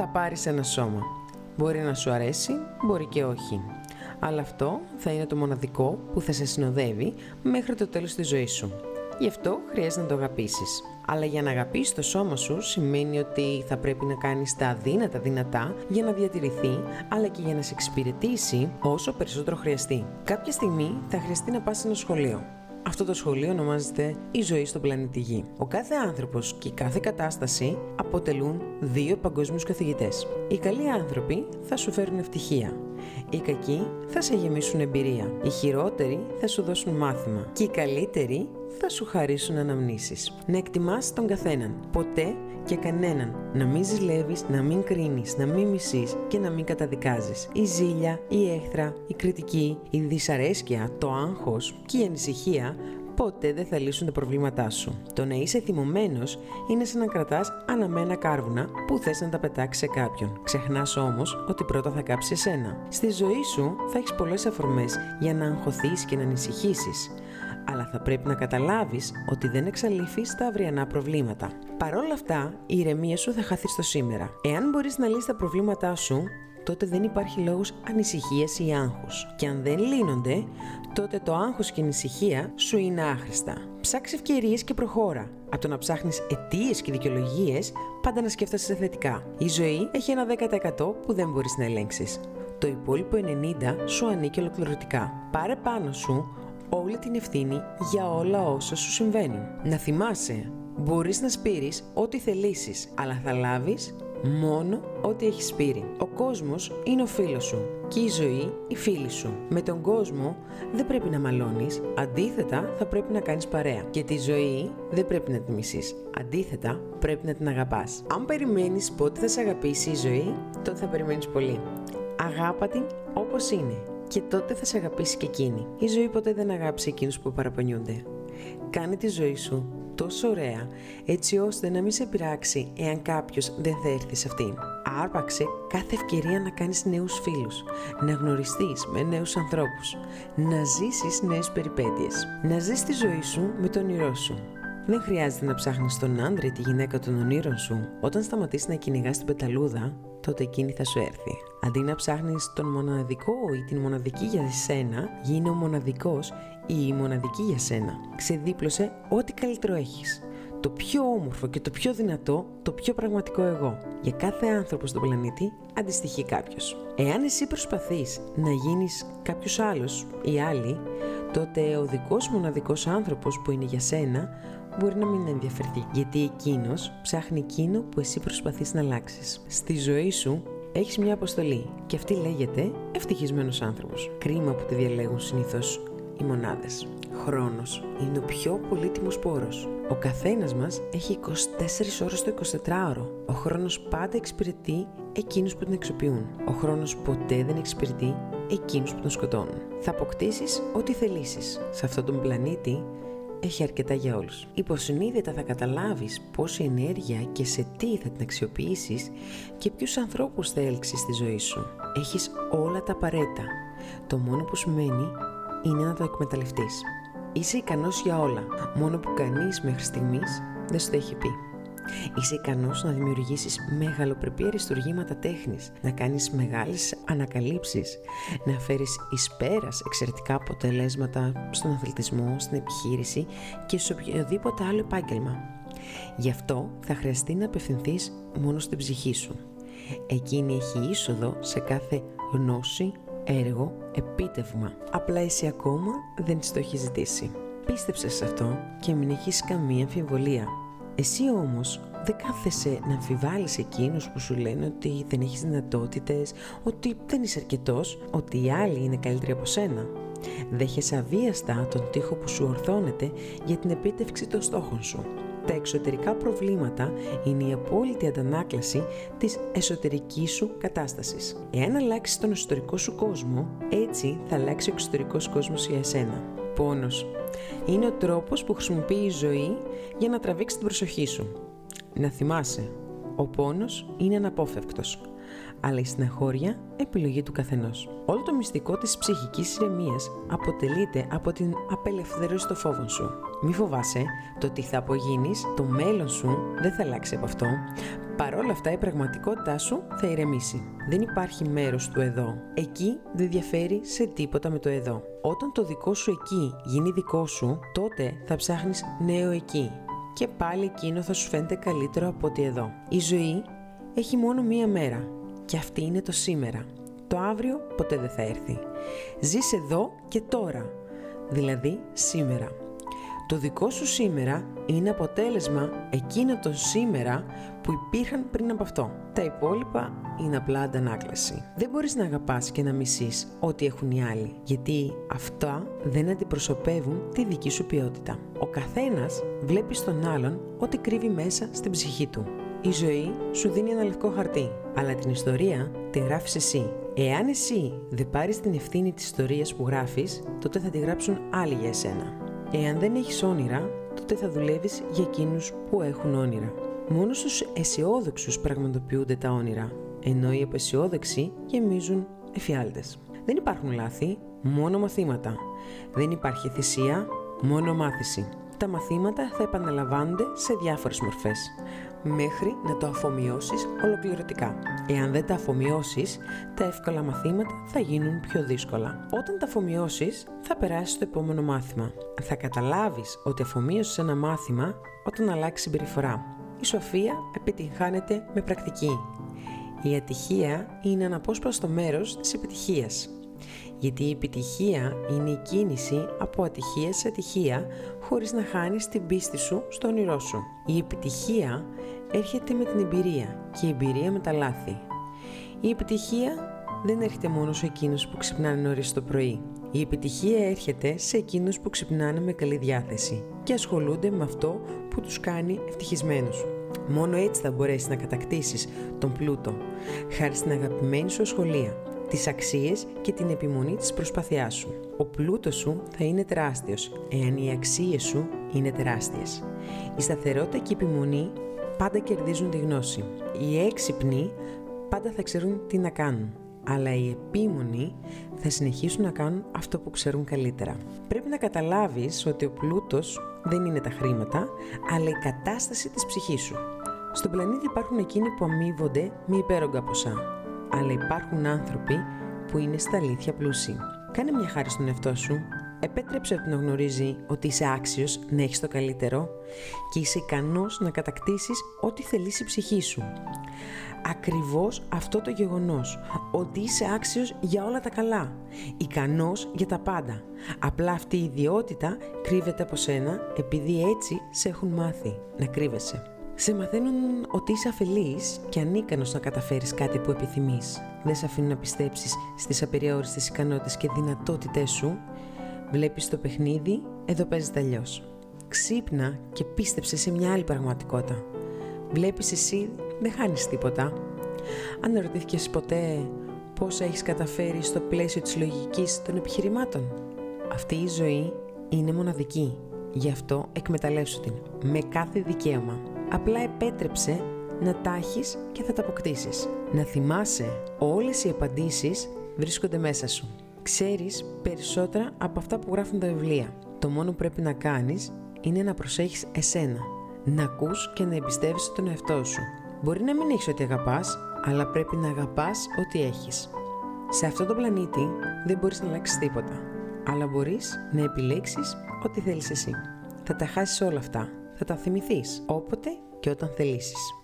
θα πάρεις ένα σώμα. Μπορεί να σου αρέσει, μπορεί και όχι. Αλλά αυτό θα είναι το μοναδικό που θα σε συνοδεύει μέχρι το τέλος της ζωής σου. Γι' αυτό χρειάζεται να το αγαπήσεις. Αλλά για να αγαπήσεις το σώμα σου σημαίνει ότι θα πρέπει να κάνεις τα αδύνατα δυνατά για να διατηρηθεί, αλλά και για να σε εξυπηρετήσει όσο περισσότερο χρειαστεί. Κάποια στιγμή θα χρειαστεί να πας σε ένα σχολείο. Αυτό το σχολείο ονομάζεται η ζωή στον πλανήτη Γη. Ο κάθε άνθρωπος και η κάθε κατάσταση αποτελούν δύο παγκόσμιους καθηγητές. Οι καλοί άνθρωποι θα σου φέρουν ευτυχία. Οι κακοί θα σε γεμίσουν εμπειρία. Οι χειρότεροι θα σου δώσουν μάθημα. Και οι καλύτεροι θα σου χαρίσουν αναμνήσεις. Να εκτιμάς τον καθέναν. Ποτέ και κανέναν. Να μην ζηλεύεις, να μην κρίνεις, να μην μισείς και να μην καταδικάζεις. Η ζήλια, η έχθρα, η κριτική, η δυσαρέσκεια, το άγχος και η ανησυχία ποτέ δεν θα λύσουν τα προβλήματά σου. Το να είσαι θυμωμένος είναι σαν να κρατάς αναμένα κάρβουνα που θες να τα πετάξεις σε κάποιον. Ξεχνάς όμως ότι πρώτα θα κάψεις εσένα. Στη ζωή σου θα έχεις πολλές αφορμές για να αγχωθείς και να ανησυχήσεις αλλά θα πρέπει να καταλάβεις ότι δεν εξαλείφεις τα αυριανά προβλήματα. Παρ' όλα αυτά, η ηρεμία σου θα χαθεί στο σήμερα. Εάν μπορείς να λύσεις τα προβλήματά σου, τότε δεν υπάρχει λόγος ανησυχίας ή άγχους. Και αν δεν λύνονται, τότε το άγχος και η ανησυχία σου είναι άχρηστα. Ψάξε ευκαιρίες και προχώρα. Από το να ψάχνεις αιτίες και δικαιολογίες, πάντα να σκέφτεσαι θετικά. Η ζωή έχει ένα 10% που δεν μπορείς να ελέγξεις. Το υπόλοιπο 90% σου ανήκει ολοκληρωτικά. Πάρε πάνω σου όλη την ευθύνη για όλα όσα σου συμβαίνουν. Να θυμάσαι, μπορείς να σπείρεις ό,τι θελήσεις, αλλά θα λάβεις μόνο ό,τι έχεις σπείρει. Ο κόσμος είναι ο φίλος σου και η ζωή η φίλη σου. Με τον κόσμο δεν πρέπει να μαλώνεις, αντίθετα θα πρέπει να κάνεις παρέα. Και τη ζωή δεν πρέπει να τη μισείς, αντίθετα πρέπει να την αγαπάς. Αν περιμένεις πότε θα σε αγαπήσει η ζωή, τότε θα περιμένεις πολύ. Αγάπα την όπως είναι και τότε θα σε αγαπήσει και εκείνη. Η ζωή ποτέ δεν αγάπησε εκείνους που παραπονιούνται. Κάνε τη ζωή σου τόσο ωραία, έτσι ώστε να μην σε πειράξει εάν κάποιος δεν θα έρθει σε αυτήν. Άρπαξε κάθε ευκαιρία να κάνεις νέους φίλους, να γνωριστείς με νέους ανθρώπους, να ζήσεις νέες περιπέτειες, να ζεις τη ζωή σου με τον όνειρό σου. Δεν χρειάζεται να ψάχνεις τον άντρα ή τη γυναίκα των ονείρων σου. Όταν σταματήσεις να κυνηγάς την πεταλούδα, τότε εκείνη θα σου έρθει. Αντί να ψάχνεις τον μοναδικό ή την μοναδική για σένα, γίνε ο μοναδικός ή η μοναδική για σένα. Ξεδίπλωσε ό,τι καλύτερο έχεις. Το πιο όμορφο και το πιο δυνατό, το πιο πραγματικό εγώ. Για κάθε άνθρωπο στον πλανήτη αντιστοιχεί κάποιος. Εάν εσύ προσπαθείς να γίνεις κάποιος άλλος ή άλλη, τότε ο δικός μοναδικός άνθρωπος που είναι για σένα μπορεί να μην ενδιαφερθεί, γιατί εκείνος ψάχνει εκείνο που εσύ προσπαθείς να αλλάξεις. Στη ζωή σου έχεις μια αποστολή και αυτή λέγεται ευτυχισμένος άνθρωπος. Κρίμα που τη διαλέγουν συνήθως οι μονάδες. Χρόνος είναι ο πιο πολύτιμος πόρος. Ο καθένας μας έχει 24 ώρες το 24ωρο. Ο χρόνος πάντα εξυπηρετεί εκείνους που τον εξοπλούν. Ο χρόνος ποτέ δεν εξυπηρετεί εκείνους που τον σκοτώνουν. Θα αποκτήσεις ό,τι θελήσεις. Σε αυτόν τον πλανήτη έχει αρκετά για όλους. Υποσυνείδητα θα καταλάβεις πόση ενέργεια και σε τι θα την αξιοποιήσεις και ποιους ανθρώπους θα έλξεις στη ζωή σου. Έχεις όλα τα απαραίτητα. Το μόνο που σου μένει είναι να το εκμεταλλευτείς. Είσαι ικανός για όλα, μόνο που κανείς μέχρι στιγμής δεν σου το έχει πει. Είσαι ικανός να δημιουργήσεις μεγαλοπρεπή αριστουργήματα τέχνης, να κάνεις μεγάλες ανακαλύψεις, να φέρεις εις πέρας εξαιρετικά αποτελέσματα στον αθλητισμό, στην επιχείρηση και σε οποιοδήποτε άλλο επάγγελμα. Γι' αυτό θα χρειαστεί να απευθυνθείς μόνο στην ψυχή σου. Εκείνη έχει είσοδο σε κάθε γνώση, έργο, επίτευγμα. Απλά εσύ ακόμα δεν της το έχεις ζητήσει. Πίστεψε σε αυτό και μην έχεις καμία αμφιβολία. Εσύ όμως δεν κάθεσαι να αμφιβάλλεις εκείνους που σου λένε ότι δεν έχεις δυνατότητες, ότι δεν είσαι αρκετός, ότι οι άλλοι είναι καλύτεροι από σένα. Δέχεσαι αβίαστα τον τοίχο που σου ορθώνεται για την επίτευξη των στόχων σου. Τα εξωτερικά προβλήματα είναι η απόλυτη αντανάκλαση της εσωτερικής σου κατάστασης. Εάν αλλάξεις τον εσωτερικό σου κόσμο, έτσι θα αλλάξει ο εξωτερικός κόσμος για εσένα. Πόνος. Είναι ο τρόπος που χρησιμοποιεί η ζωή για να τραβήξει την προσοχή σου. Να θυμάσαι, ο πόνος είναι αναπόφευκτος, αλλά η συναχώρια επιλογή του καθενός. Όλο το μυστικό της ψυχικής ηρεμίας αποτελείται από την απελευθέρωση των φόβων σου. Μη φοβάσαι το τι θα απογίνεις, το μέλλον σου δεν θα αλλάξει από αυτό. Παρόλα αυτά η πραγματικότητά σου θα ηρεμήσει. Δεν υπάρχει μέρος του εδώ. Εκεί δεν διαφέρει σε τίποτα με το εδώ. Όταν το δικό σου εκεί γίνει δικό σου, τότε θα ψάχνεις νέο εκεί. Και πάλι εκείνο θα σου φαίνεται καλύτερο από ότι εδώ. Η ζωή έχει μόνο μία μέρα και αυτή είναι το σήμερα. Το αύριο ποτέ δεν θα έρθει. Ζεις εδώ και τώρα, δηλαδή σήμερα. Το δικό σου σήμερα είναι αποτέλεσμα εκείνο το σήμερα που υπήρχαν πριν από αυτό. Τα υπόλοιπα είναι απλά αντανάκλαση. Δεν μπορείς να αγαπάς και να μισείς ό,τι έχουν οι άλλοι, γιατί αυτά δεν αντιπροσωπεύουν τη δική σου ποιότητα. Ο καθένας βλέπει στον άλλον ό,τι κρύβει μέσα στην ψυχή του. Η ζωή σου δίνει ένα λευκό χαρτί, αλλά την ιστορία τη γράφεις εσύ. Εάν εσύ δεν πάρεις την ευθύνη της ιστορίας που γράφεις, τότε θα τη γράψουν άλλοι για εσένα. Εάν δεν έχεις όνειρα, τότε θα δουλεύεις για εκείνους που έχουν όνειρα. Μόνος στους αισιόδοξους πραγματοποιούνται τα όνειρα, ενώ οι απεσιόδοξοι γεμίζουν εφιάλτες. Δεν υπάρχουν λάθη, μόνο μαθήματα. Δεν υπάρχει θυσία, μόνο μάθηση. Τα μαθήματα θα επαναλαμβάνονται σε διάφορες μορφές μέχρι να το αφομοιώσεις ολοκληρωτικά. Εάν δεν τα αφομοιώσεις, τα εύκολα μαθήματα θα γίνουν πιο δύσκολα. Όταν τα αφομοιώσεις, θα περάσεις στο επόμενο μάθημα. Θα καταλάβεις ότι αφομοίωσες ένα μάθημα όταν αλλάξει συμπεριφορά. Η σοφία επιτυγχάνεται με πρακτική. Η ατυχία είναι αναπόσπαστο μέρος της επιτυχίας γιατί η επιτυχία είναι η κίνηση από ατυχία σε ατυχία χωρίς να χάνεις την πίστη σου στο όνειρό σου. Η επιτυχία έρχεται με την εμπειρία και η εμπειρία με τα λάθη. Η επιτυχία δεν έρχεται μόνο σε εκείνους που ξυπνάνε νωρίς το πρωί. Η επιτυχία έρχεται σε εκείνους που ξυπνάνε με καλή διάθεση και ασχολούνται με αυτό που τους κάνει ευτυχισμένους. Μόνο έτσι θα μπορέσεις να κατακτήσεις τον πλούτο, χάρη στην αγαπημένη σου σχολεία, τις αξίες και την επιμονή της προσπαθειάς σου. Ο πλούτος σου θα είναι τεράστιος, εάν οι αξίες σου είναι τεράστιες. Η σταθερότητα και η επιμονή πάντα κερδίζουν τη γνώση. Οι έξυπνοι πάντα θα ξέρουν τι να κάνουν, αλλά οι επίμονοι θα συνεχίσουν να κάνουν αυτό που ξέρουν καλύτερα. Πρέπει να καταλάβεις ότι ο πλούτος δεν είναι τα χρήματα, αλλά η κατάσταση της ψυχής σου. Στον πλανήτη υπάρχουν εκείνοι που αμείβονται με υπέρογκα ποσά, αλλά υπάρχουν άνθρωποι που είναι στα αλήθεια πλούσιοι. Κάνε μια χάρη στον εαυτό σου. Επέτρεψε του να γνωρίζει ότι είσαι άξιος να έχεις το καλύτερο και είσαι ικανός να κατακτήσεις ό,τι θελήσει η ψυχή σου. Ακριβώς αυτό το γεγονός, ότι είσαι άξιος για όλα τα καλά, ικανός για τα πάντα. Απλά αυτή η ιδιότητα κρύβεται από σένα επειδή έτσι σε έχουν μάθει να κρύβεσαι. Σε μαθαίνουν ότι είσαι αφελής και ανίκανος να καταφέρεις κάτι που επιθυμείς. Δεν σε αφήνουν να πιστέψεις στις απεριόριστες ικανότητες και δυνατότητές σου. Βλέπεις το παιχνίδι, εδώ παίζεται αλλιώς. Ξύπνα και πίστεψε σε μια άλλη πραγματικότητα. Βλέπεις εσύ, δεν χάνεις τίποτα. Αν ερωτήθηκες ποτέ πώς έχεις καταφέρει στο πλαίσιο της λογικής των επιχειρημάτων; Αυτή η ζωή είναι μοναδική. Γι' αυτό εκμεταλλεύσου την με κάθε δικαίωμα. Απλά επέτρεψε να τα και θα τα αποκτήσεις. Να θυμάσαι όλες οι απαντήσεις βρίσκονται μέσα σου. Ξέρεις περισσότερα από αυτά που γράφουν τα βιβλία. Το μόνο που πρέπει να κάνεις είναι να προσέχεις εσένα. Να ακούς και να εμπιστεύεσαι τον εαυτό σου. Μπορεί να μην έχεις ό,τι αγαπάς, αλλά πρέπει να αγαπάς ό,τι έχεις. Σε αυτό το πλανήτη δεν μπορείς να αλλάξεις τίποτα, αλλά μπορείς να επιλέξεις ό,τι θέλεις εσύ. Θα τα χάσεις όλα αυτά θα τα θυμηθείς όποτε και όταν θελήσεις.